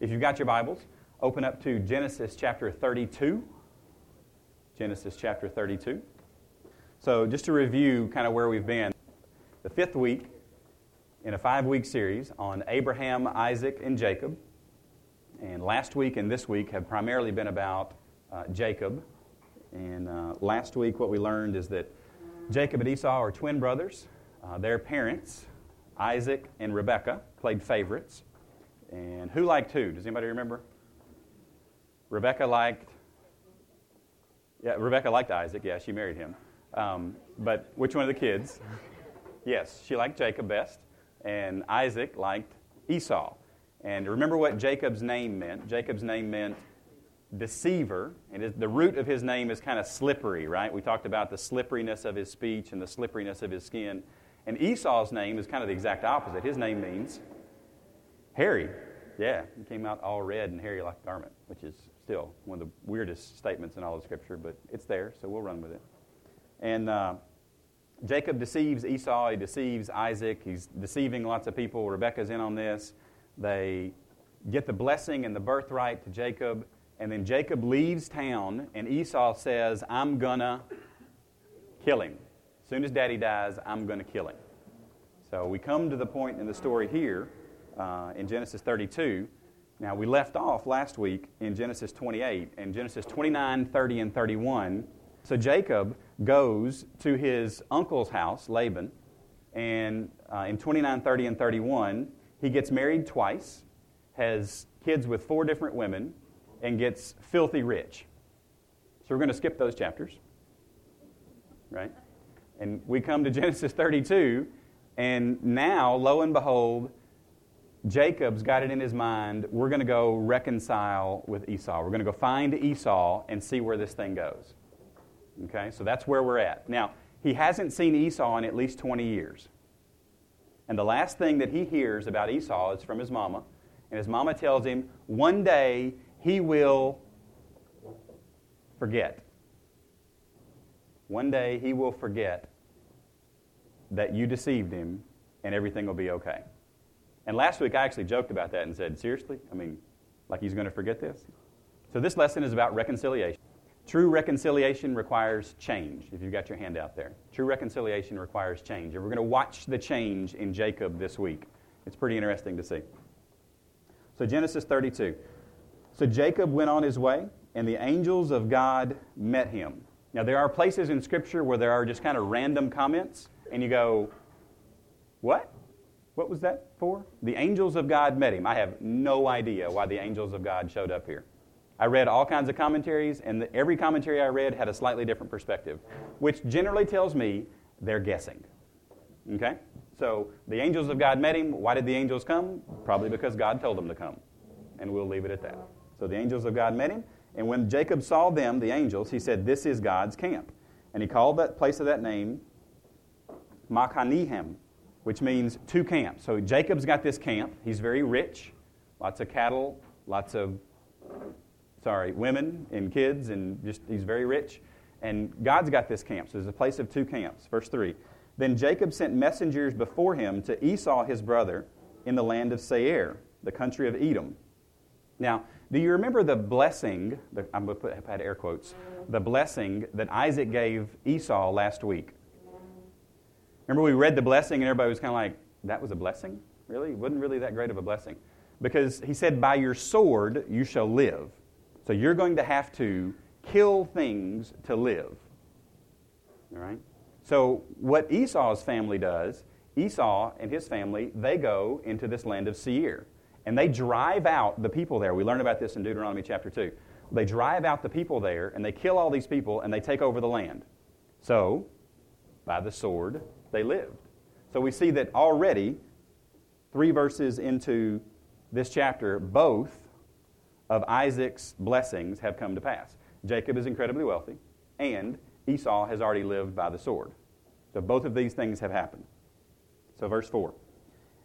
If you've got your Bibles, open up to Genesis chapter 32. Genesis chapter 32. So, just to review kind of where we've been, the fifth week in a five week series on Abraham, Isaac, and Jacob. And last week and this week have primarily been about uh, Jacob. And uh, last week, what we learned is that Jacob and Esau are twin brothers. Uh, their parents, Isaac and Rebekah, played favorites. And who liked who? Does anybody remember? Rebecca liked. Yeah, Rebecca liked Isaac. Yeah, she married him. Um, but which one of the kids? Yes, she liked Jacob best, and Isaac liked Esau. And remember what Jacob's name meant. Jacob's name meant deceiver, and the root of his name is kind of slippery, right? We talked about the slipperiness of his speech and the slipperiness of his skin. And Esau's name is kind of the exact opposite. His name means hairy. Yeah, he came out all red and hairy like a garment, which is still one of the weirdest statements in all of Scripture, but it's there, so we'll run with it. And uh, Jacob deceives Esau, he deceives Isaac, he's deceiving lots of people. Rebecca's in on this. They get the blessing and the birthright to Jacob, and then Jacob leaves town, and Esau says, I'm gonna kill him. As soon as daddy dies, I'm gonna kill him. So we come to the point in the story here uh, in Genesis 32. Now, we left off last week in Genesis 28, and Genesis 29, 30, and 31. So Jacob goes to his uncle's house, Laban, and uh, in 29, 30, and 31, he gets married twice, has kids with four different women, and gets filthy rich. So we're going to skip those chapters, right? And we come to Genesis 32, and now, lo and behold, Jacob's got it in his mind we're going to go reconcile with Esau. We're going to go find Esau and see where this thing goes. Okay, so that's where we're at. Now, he hasn't seen Esau in at least 20 years. And the last thing that he hears about Esau is from his mama. And his mama tells him one day he will forget. One day he will forget that you deceived him and everything will be okay. And last week I actually joked about that and said, seriously? I mean, like he's going to forget this? So this lesson is about reconciliation. True reconciliation requires change, if you've got your hand out there. True reconciliation requires change. And we're going to watch the change in Jacob this week. It's pretty interesting to see. So, Genesis 32. So, Jacob went on his way, and the angels of God met him. Now, there are places in Scripture where there are just kind of random comments, and you go, What? What was that for? The angels of God met him. I have no idea why the angels of God showed up here. I read all kinds of commentaries, and the, every commentary I read had a slightly different perspective, which generally tells me they're guessing. Okay? So the angels of God met him. Why did the angels come? Probably because God told them to come. And we'll leave it at that. So the angels of God met him, and when Jacob saw them, the angels, he said, This is God's camp. And he called that place of that name Machanaim, which means two camps. So Jacob's got this camp. He's very rich, lots of cattle, lots of sorry, women and kids, and just he's very rich. And God's got this camp. So there's a place of two camps. Verse 3. Then Jacob sent messengers before him to Esau his brother in the land of Seir, the country of Edom. Now, do you remember the blessing, the, I'm going to put, air quotes, the blessing that Isaac gave Esau last week? Remember we read the blessing and everybody was kind of like, that was a blessing? Really? It wasn't really that great of a blessing. Because he said, by your sword you shall live. So you're going to have to kill things to live. All right? So what Esau's family does, Esau and his family, they go into this land of Seir. And they drive out the people there. We learn about this in Deuteronomy chapter 2. They drive out the people there and they kill all these people and they take over the land. So, by the sword, they lived. So we see that already, three verses into this chapter, both of Isaac's blessings have come to pass. Jacob is incredibly wealthy, and Esau has already lived by the sword. So both of these things have happened. So, verse 4.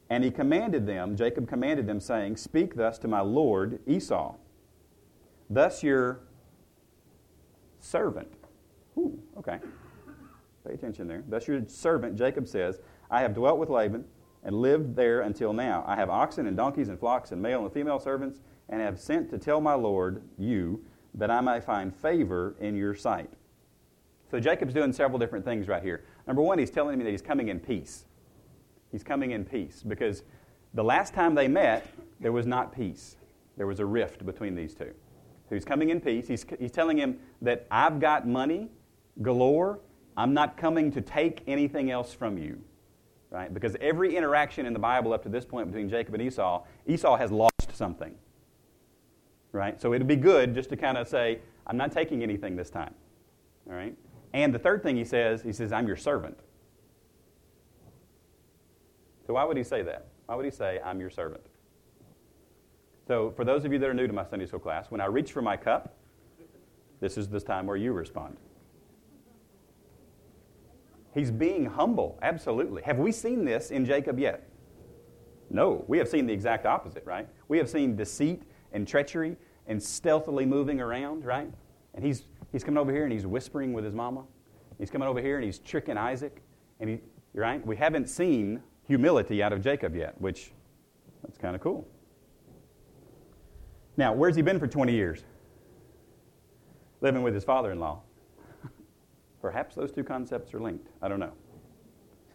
And he commanded them, Jacob commanded them, saying, Speak thus to my lord Esau. Thus your servant. Ooh, okay. Pay attention there. Thus your servant, Jacob says, I have dwelt with Laban, and lived there until now. I have oxen and donkeys and flocks and male and female servants, and have sent to tell my Lord, you, that I may find favor in your sight. So Jacob's doing several different things right here. Number one, he's telling me that he's coming in peace. He's coming in peace because the last time they met, there was not peace. There was a rift between these two. He's coming in peace. He's, he's telling him that I've got money galore. I'm not coming to take anything else from you. Right? Because every interaction in the Bible up to this point between Jacob and Esau, Esau has lost something. Right? So it'd be good just to kind of say, I'm not taking anything this time. All right? And the third thing he says, he says, I'm your servant. So why would he say that? Why would he say, I'm your servant? So for those of you that are new to my Sunday school class, when I reach for my cup, this is the time where you respond. He's being humble, absolutely. Have we seen this in Jacob yet? No, we have seen the exact opposite, right? We have seen deceit and treachery and stealthily moving around, right? And he's, he's coming over here and he's whispering with his mama. He's coming over here and he's tricking Isaac. And he, right? We haven't seen humility out of Jacob yet, which that's kind of cool. Now, where's he been for 20 years? Living with his father in law. Perhaps those two concepts are linked. I don't know.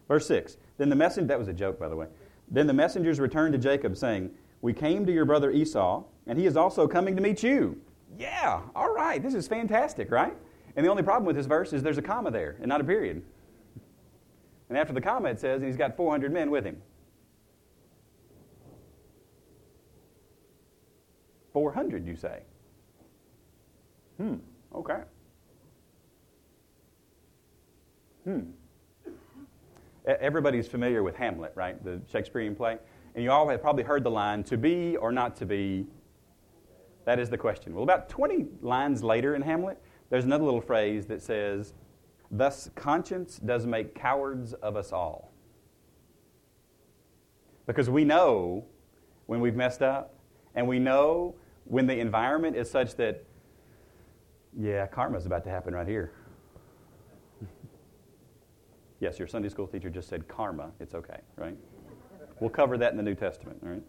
Verse 6. Then the messenger, that was a joke, by the way. Then the messengers returned to Jacob, saying, We came to your brother Esau, and he is also coming to meet you. Yeah, all right, this is fantastic, right? And the only problem with this verse is there's a comma there and not a period. And after the comma, it says, and he's got 400 men with him. 400, you say? Hmm, okay. Hmm. Everybody's familiar with Hamlet, right? The Shakespearean play. And you all have probably heard the line, to be or not to be. That is the question. Well, about 20 lines later in Hamlet, there's another little phrase that says, Thus conscience does make cowards of us all. Because we know when we've messed up, and we know when the environment is such that, yeah, karma's about to happen right here. Yes, your Sunday school teacher just said karma. It's okay, right? We'll cover that in the New Testament, all right?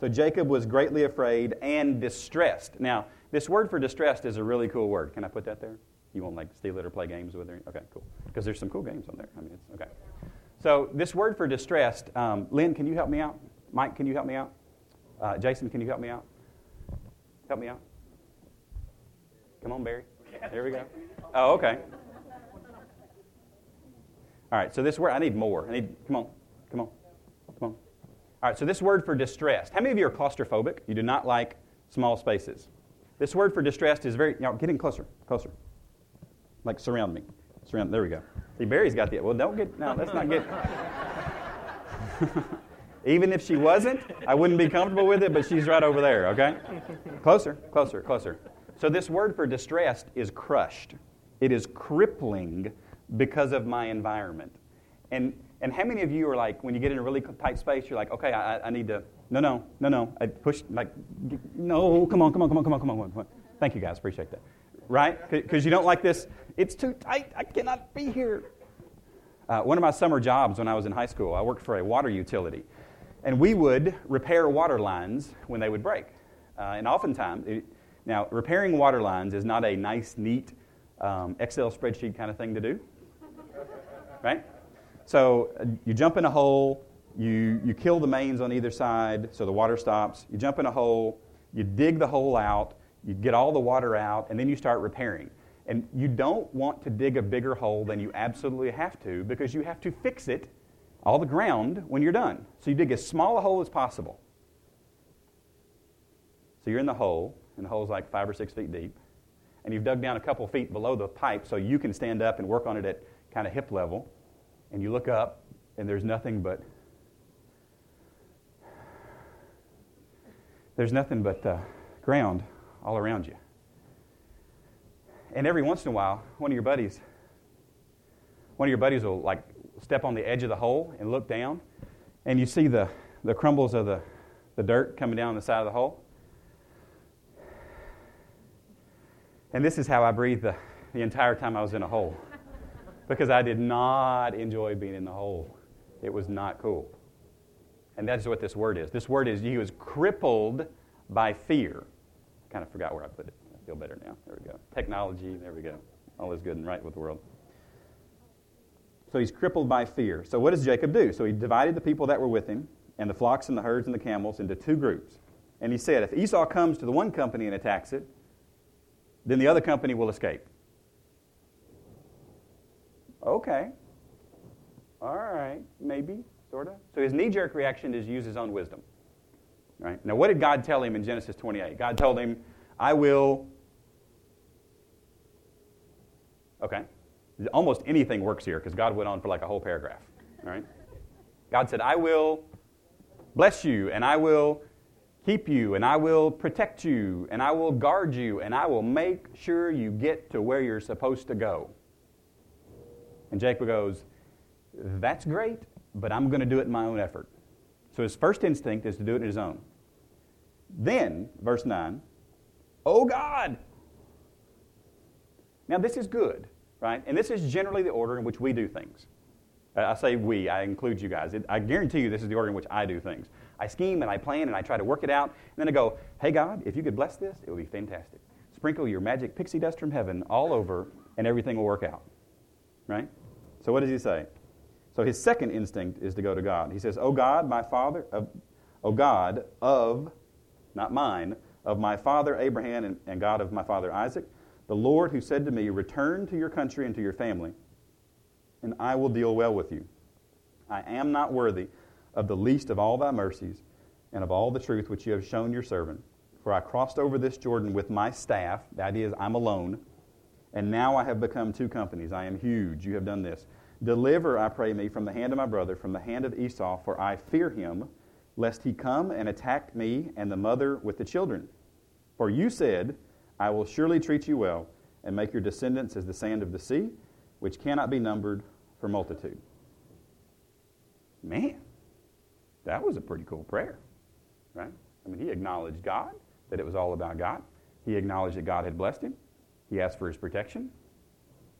So Jacob was greatly afraid and distressed. Now, this word for distressed is a really cool word. Can I put that there? You won't like steal it or play games with it? Okay, cool. Because there's some cool games on there. I mean, it's okay. So this word for distressed, um, Lynn, can you help me out? Mike, can you help me out? Uh, Jason, can you help me out? Help me out. Come on, Barry. There we go. Oh, okay. All right, so this word, I need more. I need, come on, come on, come on. All right, so this word for distressed. How many of you are claustrophobic? You do not like small spaces. This word for distressed is very, you know, getting closer, closer. Like surround me. Surround, there we go. See, Barry's got the, well, don't get, no, let's not get. Even if she wasn't, I wouldn't be comfortable with it, but she's right over there, okay? Closer, closer, closer. So, this word for distressed is crushed. It is crippling because of my environment. And, and how many of you are like, when you get in a really tight space, you're like, okay, I, I need to, no, no, no, no. I push, like, no, come on, come on, come on, come on, come on, come on. Thank you guys, appreciate that. Right? Because you don't like this, it's too tight, I cannot be here. Uh, one of my summer jobs when I was in high school, I worked for a water utility. And we would repair water lines when they would break. Uh, and oftentimes, it, now, repairing water lines is not a nice, neat um, Excel spreadsheet kind of thing to do. Right? So uh, you jump in a hole, you, you kill the mains on either side so the water stops. You jump in a hole, you dig the hole out, you get all the water out, and then you start repairing. And you don't want to dig a bigger hole than you absolutely have to because you have to fix it all the ground when you're done. So you dig as small a hole as possible. So you're in the hole, and the hole's like five or six feet deep. And you've dug down a couple feet below the pipe so you can stand up and work on it at kind of hip level. And you look up, and there's nothing but there's nothing but uh, ground all around you. And every once in a while, one of your buddies, one of your buddies will like step on the edge of the hole and look down, and you see the, the crumbles of the, the dirt coming down the side of the hole. And this is how I breathed the, the entire time I was in a hole. Because I did not enjoy being in the hole. It was not cool. And that's what this word is. This word is he was crippled by fear. I Kind of forgot where I put it. I feel better now. There we go. Technology, there we go. All is good and right with the world. So he's crippled by fear. So what does Jacob do? So he divided the people that were with him and the flocks and the herds and the camels into two groups. And he said, if Esau comes to the one company and attacks it, then the other company will escape. Okay. All right. Maybe, sort of. So his knee jerk reaction is use his own wisdom. Right? Now, what did God tell him in Genesis 28? God told him, I will. Okay. Almost anything works here because God went on for like a whole paragraph. All right? God said, I will bless you, and I will keep you, and I will protect you, and I will guard you, and I will make sure you get to where you're supposed to go. And Jacob goes, That's great, but I'm going to do it in my own effort. So his first instinct is to do it in his own. Then, verse 9, Oh God! Now, this is good, right? And this is generally the order in which we do things. I say we, I include you guys. I guarantee you this is the order in which I do things. I scheme and I plan and I try to work it out. And then I go, hey, God, if you could bless this, it would be fantastic. Sprinkle your magic pixie dust from heaven all over, and everything will work out. Right? So what does he say? So his second instinct is to go to God. He says, "O God, my father, of, oh God of, not mine, of my father Abraham and, and God of my father Isaac, the Lord who said to me, Return to your country and to your family and I will deal well with you. I am not worthy of the least of all thy mercies and of all the truth which you have shown your servant. For I crossed over this Jordan with my staff, that is, I'm alone, and now I have become two companies. I am huge. You have done this. Deliver, I pray me, from the hand of my brother, from the hand of Esau, for I fear him, lest he come and attack me and the mother with the children. For you said, I will surely treat you well, and make your descendants as the sand of the sea which cannot be numbered for multitude. Man, that was a pretty cool prayer, right? I mean, he acknowledged God, that it was all about God. He acknowledged that God had blessed him. He asked for his protection.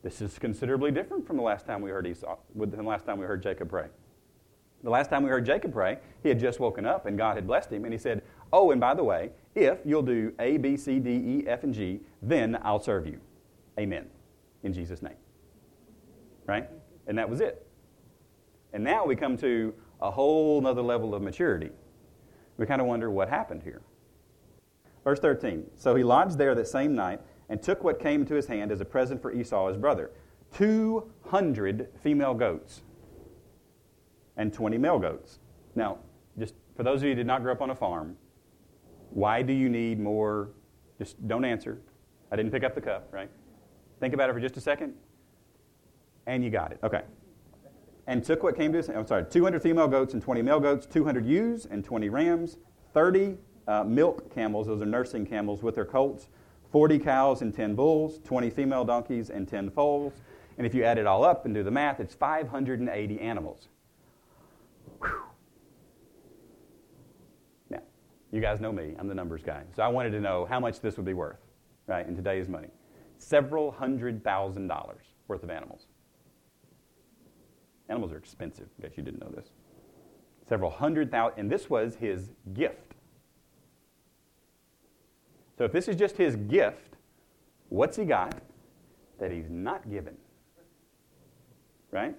This is considerably different from the last time we heard Esau, the last time we heard Jacob pray. The last time we heard Jacob pray, he had just woken up and God had blessed him, and he said, Oh, and by the way, if you'll do A, B, C, D, E, F, and G, then I'll serve you. Amen. In Jesus' name right? And that was it. And now we come to a whole other level of maturity. We kind of wonder what happened here. Verse 13 So he lodged there that same night and took what came into his hand as a present for Esau his brother 200 female goats and 20 male goats. Now, just for those of you who did not grow up on a farm, why do you need more? Just don't answer. I didn't pick up the cup, right? Think about it for just a second. And you got it. Okay. And took what came to his, I'm sorry, 200 female goats and 20 male goats, 200 ewes and 20 rams, 30 uh, milk camels, those are nursing camels with their colts, 40 cows and 10 bulls, 20 female donkeys and 10 foals. And if you add it all up and do the math, it's 580 animals. Whew. Now, you guys know me, I'm the numbers guy. So I wanted to know how much this would be worth, right, in today's money. Several hundred thousand dollars worth of animals. Animals are expensive, in case you didn't know this. Several hundred thousand, and this was his gift. So if this is just his gift, what's he got that he's not given? Right?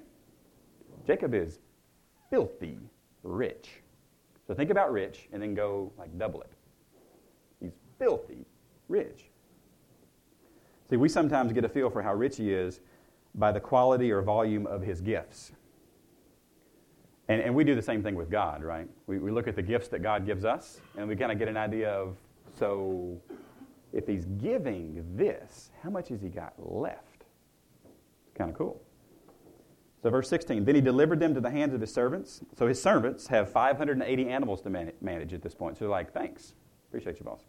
Jacob is filthy rich. So think about rich and then go like double it. He's filthy rich. See, we sometimes get a feel for how rich he is by the quality or volume of his gifts. And, and we do the same thing with God, right? We, we look at the gifts that God gives us, and we kind of get an idea of so if he's giving this, how much has he got left? It's kind of cool. So, verse 16, then he delivered them to the hands of his servants. So, his servants have 580 animals to man- manage at this point. So, they're like, thanks. Appreciate you, boss.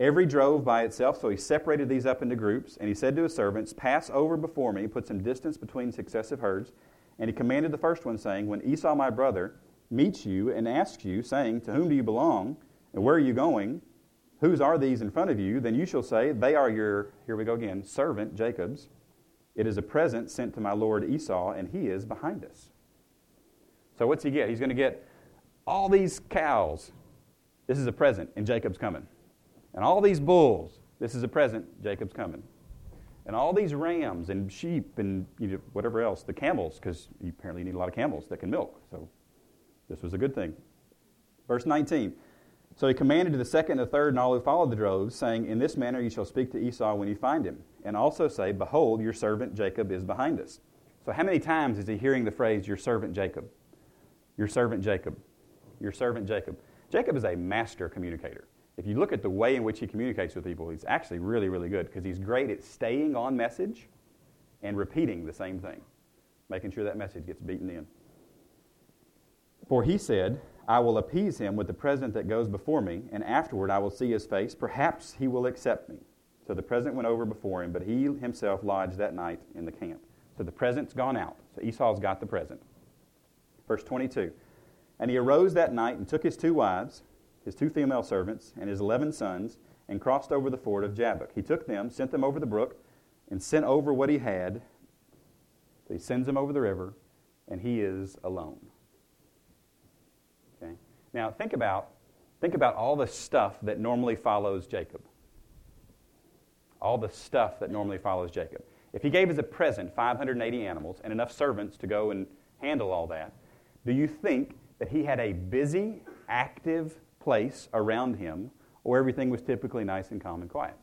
Every drove by itself, so he separated these up into groups, and he said to his servants, Pass over before me, put some distance between successive herds. And he commanded the first one, saying, When Esau my brother meets you and asks you, saying, To whom do you belong? And where are you going? Whose are these in front of you? Then you shall say, They are your, here we go again, servant Jacob's. It is a present sent to my lord Esau, and he is behind us. So what's he get? He's going to get all these cows. This is a present, and Jacob's coming. And all these bulls. This is a present, Jacob's coming. And all these rams and sheep and you know, whatever else, the camels, because you apparently need a lot of camels that can milk. So this was a good thing. Verse 19. So he commanded to the second and the third and all who followed the droves, saying, In this manner you shall speak to Esau when you find him, and also say, Behold, your servant Jacob is behind us. So how many times is he hearing the phrase, Your servant Jacob? Your servant Jacob. Your servant Jacob. Jacob is a master communicator. If you look at the way in which he communicates with people, he's actually really, really good because he's great at staying on message and repeating the same thing, making sure that message gets beaten in. For he said, I will appease him with the present that goes before me, and afterward I will see his face. Perhaps he will accept me. So the present went over before him, but he himself lodged that night in the camp. So the present's gone out. So Esau's got the present. Verse 22 And he arose that night and took his two wives, his two female servants, and his eleven sons, and crossed over the ford of Jabbok. He took them, sent them over the brook, and sent over what he had. So he sends them over the river, and he is alone. Now, think about, think about all the stuff that normally follows Jacob. All the stuff that normally follows Jacob. If he gave as a present 580 animals and enough servants to go and handle all that, do you think that he had a busy, active place around him or everything was typically nice and calm and quiet?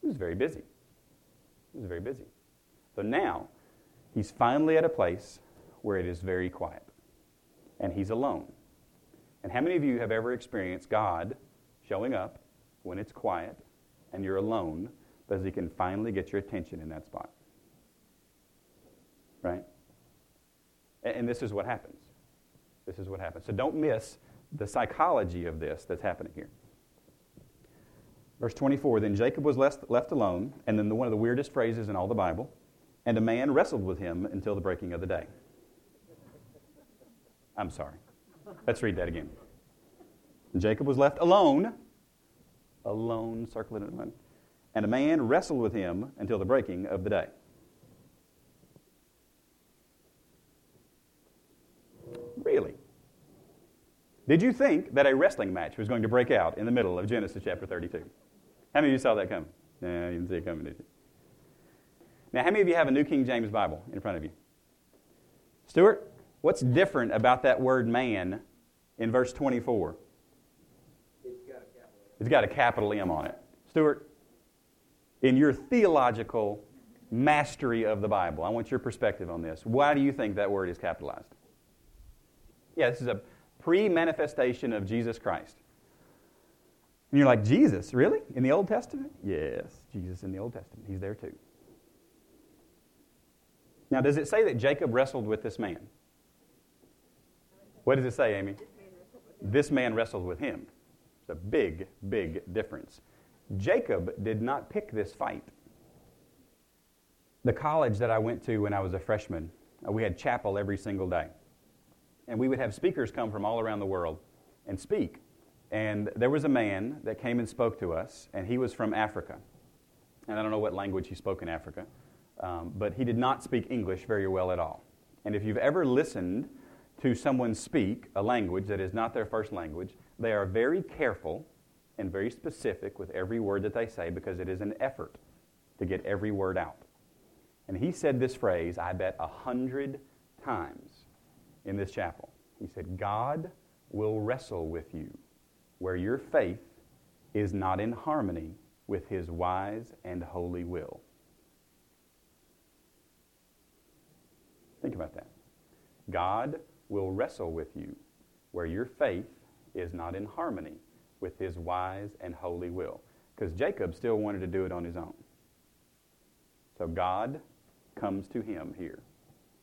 He was very busy. He was very busy. So now, he's finally at a place where it is very quiet and he's alone. And how many of you have ever experienced God showing up when it's quiet and you're alone because he can finally get your attention in that spot? Right? And this is what happens. This is what happens. So don't miss the psychology of this that's happening here. Verse 24 Then Jacob was left, alone, and then the, one of the weirdest phrases in all the Bible, and a man wrestled with him until the breaking of the day. I'm sorry. Let's read that again. Jacob was left alone, alone, circle it in and a man wrestled with him until the breaking of the day. Really? Did you think that a wrestling match was going to break out in the middle of Genesis chapter 32? How many of you saw that coming? No, you didn't see it coming, did you? Now, how many of you have a New King James Bible in front of you? Stuart? What's different about that word man in verse 24? It's got a capital M on it. Stuart, in your theological mastery of the Bible, I want your perspective on this. Why do you think that word is capitalized? Yeah, this is a pre manifestation of Jesus Christ. And you're like, Jesus, really? In the Old Testament? Yes, Jesus in the Old Testament. He's there too. Now, does it say that Jacob wrestled with this man? What does it say, Amy? This man wrestled with him. It's a big, big difference. Jacob did not pick this fight. The college that I went to when I was a freshman, uh, we had chapel every single day. And we would have speakers come from all around the world and speak. And there was a man that came and spoke to us, and he was from Africa. And I don't know what language he spoke in Africa, um, but he did not speak English very well at all. And if you've ever listened to someone speak a language that is not their first language, they are very careful and very specific with every word that they say because it is an effort to get every word out. And he said this phrase, I bet, a hundred times in this chapel. He said, God will wrestle with you where your faith is not in harmony with his wise and holy will. Think about that. God will wrestle with you where your faith is not in harmony with his wise and holy will. Because Jacob still wanted to do it on his own. So God comes to him here.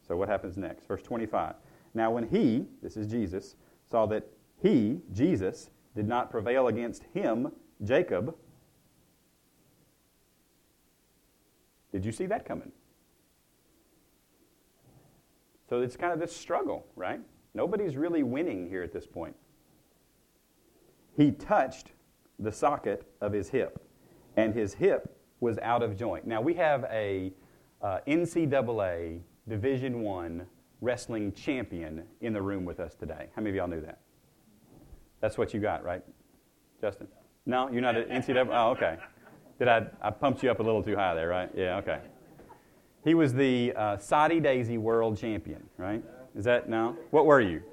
So what happens next? Verse 25. Now, when he, this is Jesus, saw that he, Jesus, did not prevail against him, Jacob, did you see that coming? So it's kind of this struggle, right? Nobody's really winning here at this point. He touched the socket of his hip, and his hip was out of joint. Now we have a uh, NCAA Division One wrestling champion in the room with us today. How many of y'all knew that? That's what you got, right, Justin? No, you're not an NCAA. Oh, okay. Did I? I pumped you up a little too high there, right? Yeah, okay. He was the uh, Soddy Daisy World Champion, right? Is that no? What were you?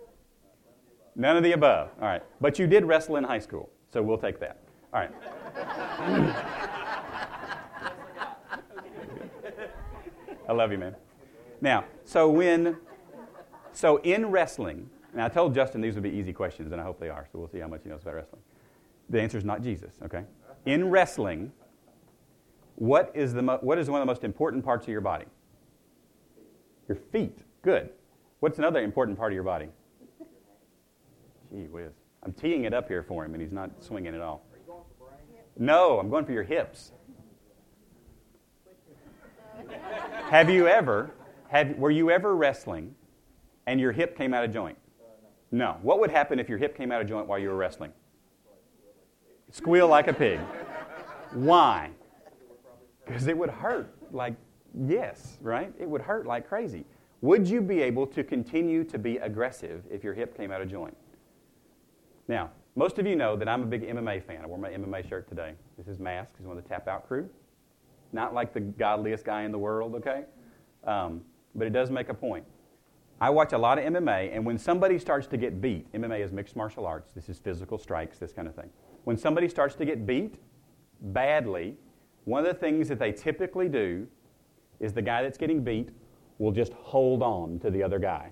None of the above. All right, but you did wrestle in high school, so we'll take that. All right. I love you, man. Now, so when, so in wrestling, and I told Justin these would be easy questions, and I hope they are. So we'll see how much he knows about wrestling. The answer is not Jesus. Okay. In wrestling, what is the mo- what is one of the most important parts of your body? Your feet. Good. What's another important part of your body? Gee whiz. I'm teeing it up here for him, and he's not swinging at all. No, I'm going for your hips. have you ever, have, were you ever wrestling and your hip came out of joint? No. What would happen if your hip came out of joint while you were wrestling? Squeal like a pig. Why? Because it would hurt like, yes, right? It would hurt like crazy. Would you be able to continue to be aggressive if your hip came out of joint? Now, most of you know that I'm a big MMA fan. I wore my MMA shirt today. This is Mask. He's one of the Tap Out crew. Not like the godliest guy in the world, okay? Um, but it does make a point. I watch a lot of MMA, and when somebody starts to get beat, MMA is mixed martial arts. This is physical strikes, this kind of thing. When somebody starts to get beat badly, one of the things that they typically do is the guy that's getting beat will just hold on to the other guy,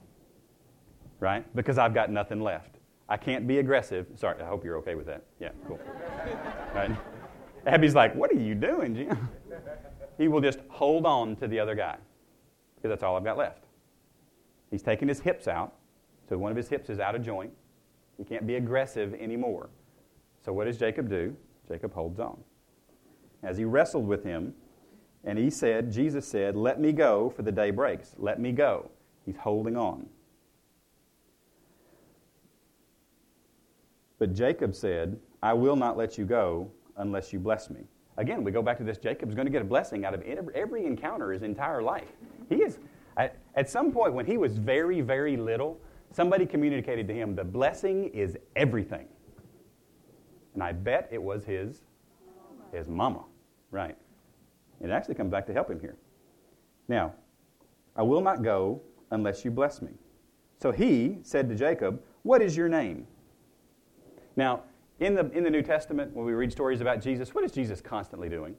right? Because I've got nothing left. I can't be aggressive. Sorry, I hope you're okay with that. Yeah, cool. right? Abby's like, What are you doing, Jim? He will just hold on to the other guy because that's all I've got left. He's taking his hips out, so one of his hips is out of joint. He can't be aggressive anymore. So what does Jacob do? Jacob holds on. As he wrestled with him, and he said, Jesus said, Let me go, for the day breaks. Let me go. He's holding on. But Jacob said, I will not let you go unless you bless me. Again, we go back to this Jacob's going to get a blessing out of every encounter his entire life. He is, at some point when he was very, very little, somebody communicated to him, the blessing is everything. And I bet it was his, his mama. Right. It actually comes back to help him here. Now, I will not go unless you bless me. So he said to Jacob, What is your name? Now, in the, in the New Testament, when we read stories about Jesus, what is Jesus constantly doing?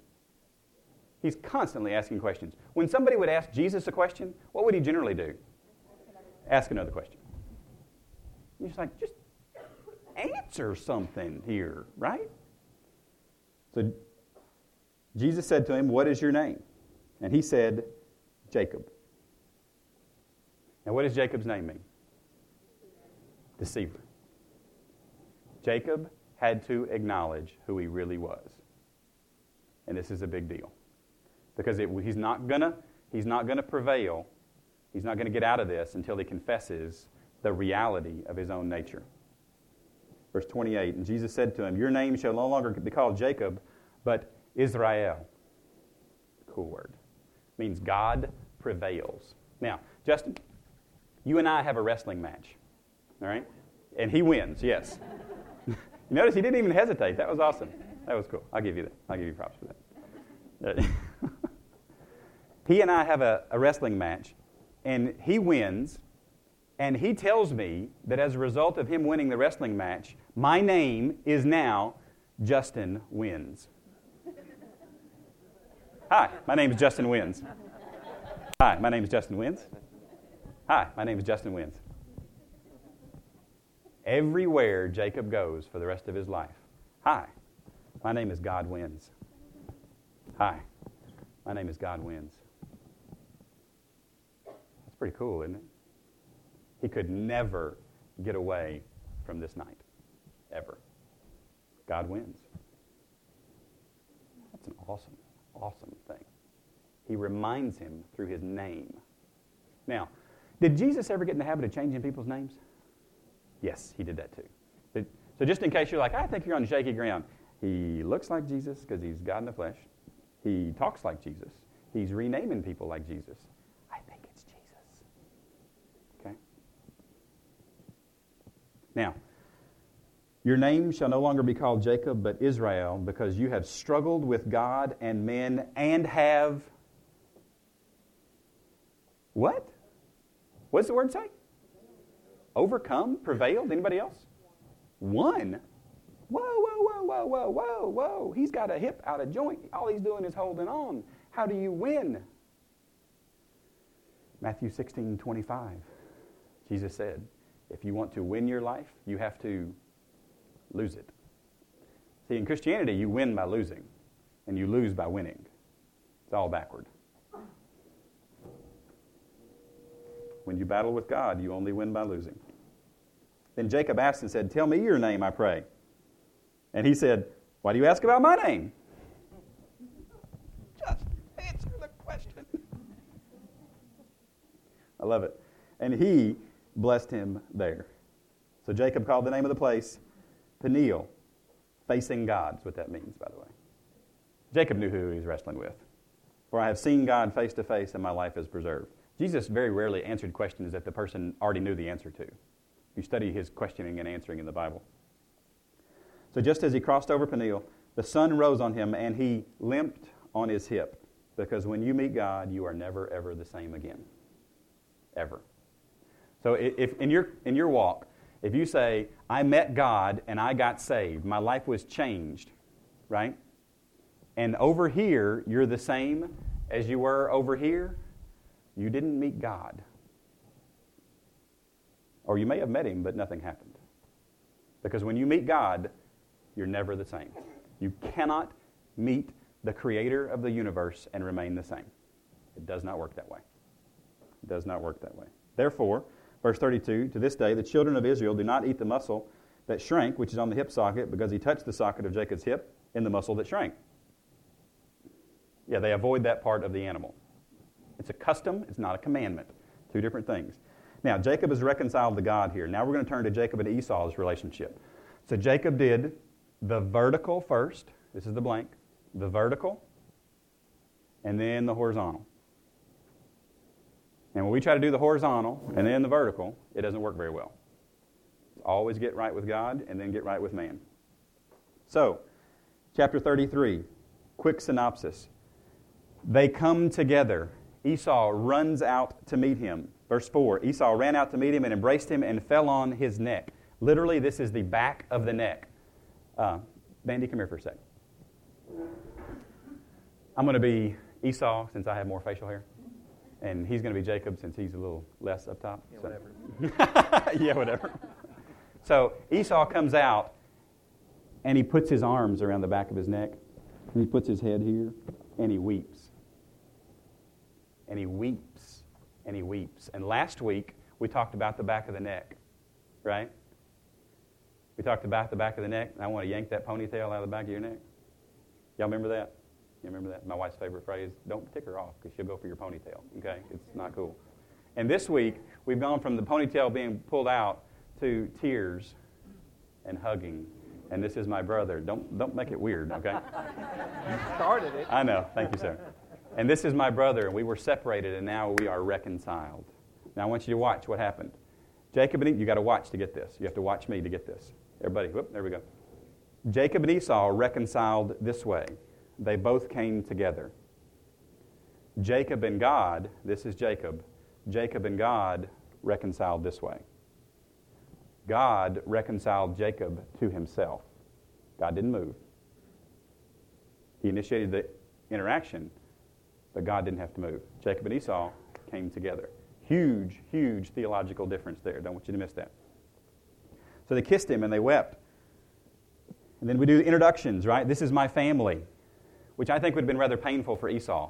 He's constantly asking questions. When somebody would ask Jesus a question, what would he generally do? Ask another question. He's like, just answer something here, right? So Jesus said to him, What is your name? And he said, Jacob. Now, what does Jacob's name mean? Deceiver. Jacob had to acknowledge who he really was. And this is a big deal. Because it, he's not going to he's not going to prevail. He's not going to get out of this until he confesses the reality of his own nature. Verse 28 And Jesus said to him, Your name shall no longer be called Jacob, but Israel. Cool word. Means God prevails. Now, Justin, you and I have a wrestling match. All right? And he wins, yes. you notice he didn't even hesitate. That was awesome. That was cool. I'll give you that. I'll give you props for that. he and I have a, a wrestling match, and he wins, and he tells me that as a result of him winning the wrestling match, my name is now Justin Wins. Hi, my name is Justin Wins. Hi, my name is Justin Wins. Hi, my name is Justin Wins. Everywhere Jacob goes for the rest of his life. Hi, my name is God Wins. Hi, my name is God Wins. That's pretty cool, isn't it? He could never get away from this night, ever. God wins. That's an awesome awesome thing. He reminds him through his name. Now, did Jesus ever get in the habit of changing people's names? Yes, he did that too. So, just in case you're like, I think you're on shaky ground, he looks like Jesus because he's God in the flesh. He talks like Jesus. He's renaming people like Jesus. I think it's Jesus. Okay? Now, your name shall no longer be called Jacob, but Israel, because you have struggled with God and men and have. What? What's the word say? Overcome? Prevailed? Anybody else? Won. Whoa, whoa, whoa, whoa, whoa, whoa, whoa. He's got a hip out of joint. All he's doing is holding on. How do you win? Matthew 16, 25. Jesus said, if you want to win your life, you have to lose it. See, in Christianity, you win by losing, and you lose by winning. It's all backward. When you battle with God, you only win by losing. Then Jacob asked and said, Tell me your name, I pray. And he said, Why do you ask about my name? Just answer the question. I love it. And he blessed him there. So Jacob called the name of the place Peniel, facing God, is what that means, by the way. Jacob knew who he was wrestling with. For I have seen God face to face, and my life is preserved. Jesus very rarely answered questions that the person already knew the answer to. You study his questioning and answering in the Bible. So just as he crossed over Peniel, the sun rose on him, and he limped on his hip. Because when you meet God, you are never, ever the same again. Ever. So if in your, in your walk, if you say, I met God and I got saved, my life was changed, right? And over here, you're the same as you were over here, you didn't meet God. Or you may have met him, but nothing happened. Because when you meet God, you're never the same. You cannot meet the creator of the universe and remain the same. It does not work that way. It does not work that way. Therefore, Verse 32 To this day, the children of Israel do not eat the muscle that shrank, which is on the hip socket, because he touched the socket of Jacob's hip in the muscle that shrank. Yeah, they avoid that part of the animal. It's a custom, it's not a commandment. Two different things. Now, Jacob is reconciled to God here. Now we're going to turn to Jacob and Esau's relationship. So Jacob did the vertical first. This is the blank. The vertical, and then the horizontal. And when we try to do the horizontal and then the vertical, it doesn't work very well. Always get right with God and then get right with man. So, chapter 33, quick synopsis. They come together. Esau runs out to meet him. Verse 4 Esau ran out to meet him and embraced him and fell on his neck. Literally, this is the back of the neck. Uh, Bandy, come here for a sec. I'm going to be Esau since I have more facial hair and he's going to be Jacob since he's a little less up top. Yeah, so. whatever. yeah, whatever. So Esau comes out and he puts his arms around the back of his neck and he puts his head here and he weeps. And he weeps and he weeps. And last week we talked about the back of the neck, right? We talked about the back of the neck. I want to yank that ponytail out of the back of your neck. Y'all remember that? You remember that? My wife's favorite phrase don't tick her off because she'll go for your ponytail. Okay? It's not cool. And this week, we've gone from the ponytail being pulled out to tears and hugging. And this is my brother. Don't, don't make it weird, okay? you started it. I know. Thank you, sir. And this is my brother, and we were separated, and now we are reconciled. Now I want you to watch what happened. Jacob and Esau, you got to watch to get this. You have to watch me to get this. Everybody, whoop, there we go. Jacob and Esau reconciled this way they both came together. Jacob and God, this is Jacob, Jacob and God reconciled this way. God reconciled Jacob to himself. God didn't move. He initiated the interaction, but God didn't have to move. Jacob and Esau came together. Huge, huge theological difference there. Don't want you to miss that. So they kissed him and they wept. And then we do introductions, right? This is my family which I think would have been rather painful for Esau.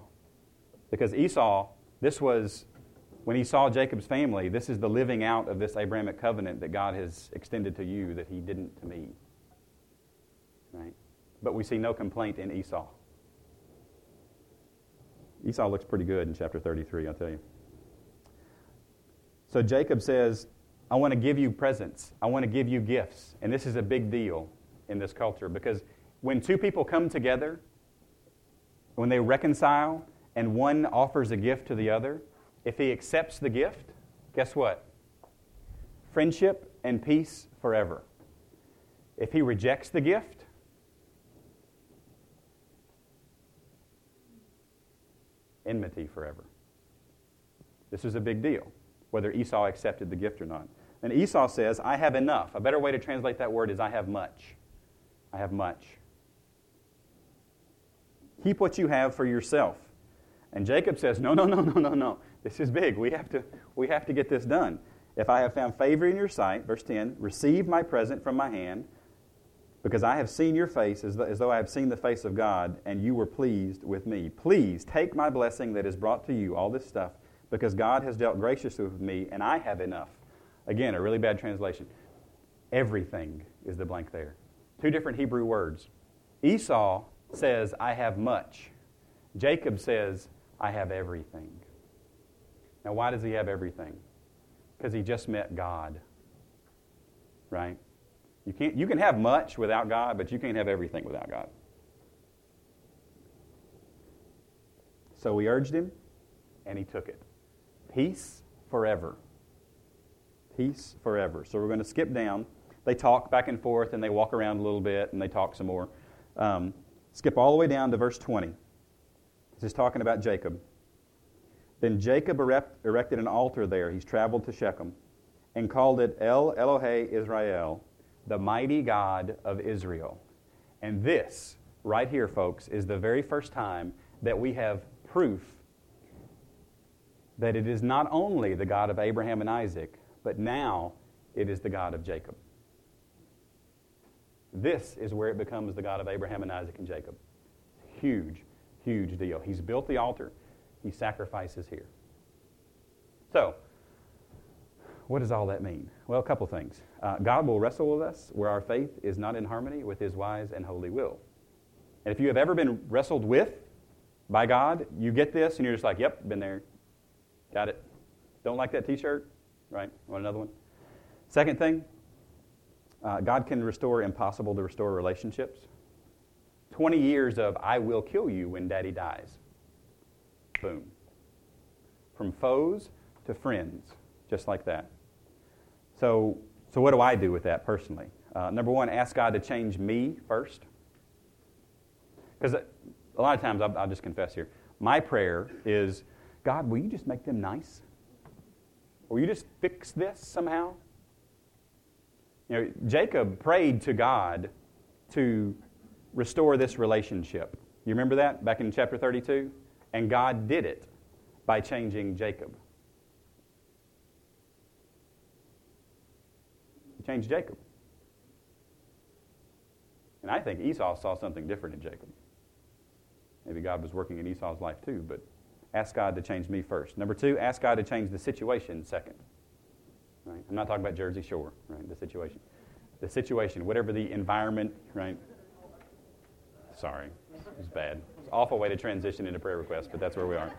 Because Esau, this was, when he saw Jacob's family, this is the living out of this Abrahamic covenant that God has extended to you that he didn't to me. Right? But we see no complaint in Esau. Esau looks pretty good in chapter 33, I'll tell you. So Jacob says, I want to give you presents. I want to give you gifts. And this is a big deal in this culture because when two people come together, when they reconcile and one offers a gift to the other, if he accepts the gift, guess what? Friendship and peace forever. If he rejects the gift, enmity forever. This is a big deal, whether Esau accepted the gift or not. And Esau says, I have enough. A better way to translate that word is, I have much. I have much. Keep what you have for yourself. And Jacob says, No, no, no, no, no, no. This is big. We have to, we have to get this done. If I have found favor in your sight, verse 10, receive my present from my hand, because I have seen your face as, as though I have seen the face of God, and you were pleased with me. Please take my blessing that is brought to you, all this stuff, because God has dealt graciously with me, and I have enough. Again, a really bad translation. Everything is the blank there. Two different Hebrew words. Esau says, I have much. Jacob says, I have everything. Now, why does he have everything? Because he just met God. Right? You, can't, you can have much without God, but you can't have everything without God. So we urged him, and he took it. Peace forever. Peace forever. So we're going to skip down. They talk back and forth, and they walk around a little bit, and they talk some more. Um, skip all the way down to verse 20. This is talking about Jacob. Then Jacob erect, erected an altar there. He's traveled to Shechem and called it El Elohe Israel, the mighty God of Israel. And this, right here, folks, is the very first time that we have proof that it is not only the God of Abraham and Isaac, but now it is the God of Jacob. This is where it becomes the God of Abraham and Isaac and Jacob. Huge, huge deal. He's built the altar, he sacrifices here. So, what does all that mean? Well, a couple things. Uh, God will wrestle with us where our faith is not in harmony with His wise and holy will. And if you have ever been wrestled with by God, you get this and you're just like, yep, been there. Got it. Don't like that t shirt? Right? Want another one? Second thing, uh, God can restore impossible to restore relationships. 20 years of I will kill you when daddy dies. Boom. From foes to friends, just like that. So, so what do I do with that personally? Uh, number one, ask God to change me first. Because a lot of times, I'll, I'll just confess here, my prayer is God, will you just make them nice? Will you just fix this somehow? You know, Jacob prayed to God to restore this relationship. You remember that back in chapter 32? And God did it by changing Jacob. He changed Jacob. And I think Esau saw something different in Jacob. Maybe God was working in Esau's life too, but ask God to change me first. Number two, ask God to change the situation second. Right? I'm not talking about Jersey Shore, right? The situation. The situation, whatever the environment, right? Sorry, it's bad. It's an awful way to transition into prayer requests, but that's where we are.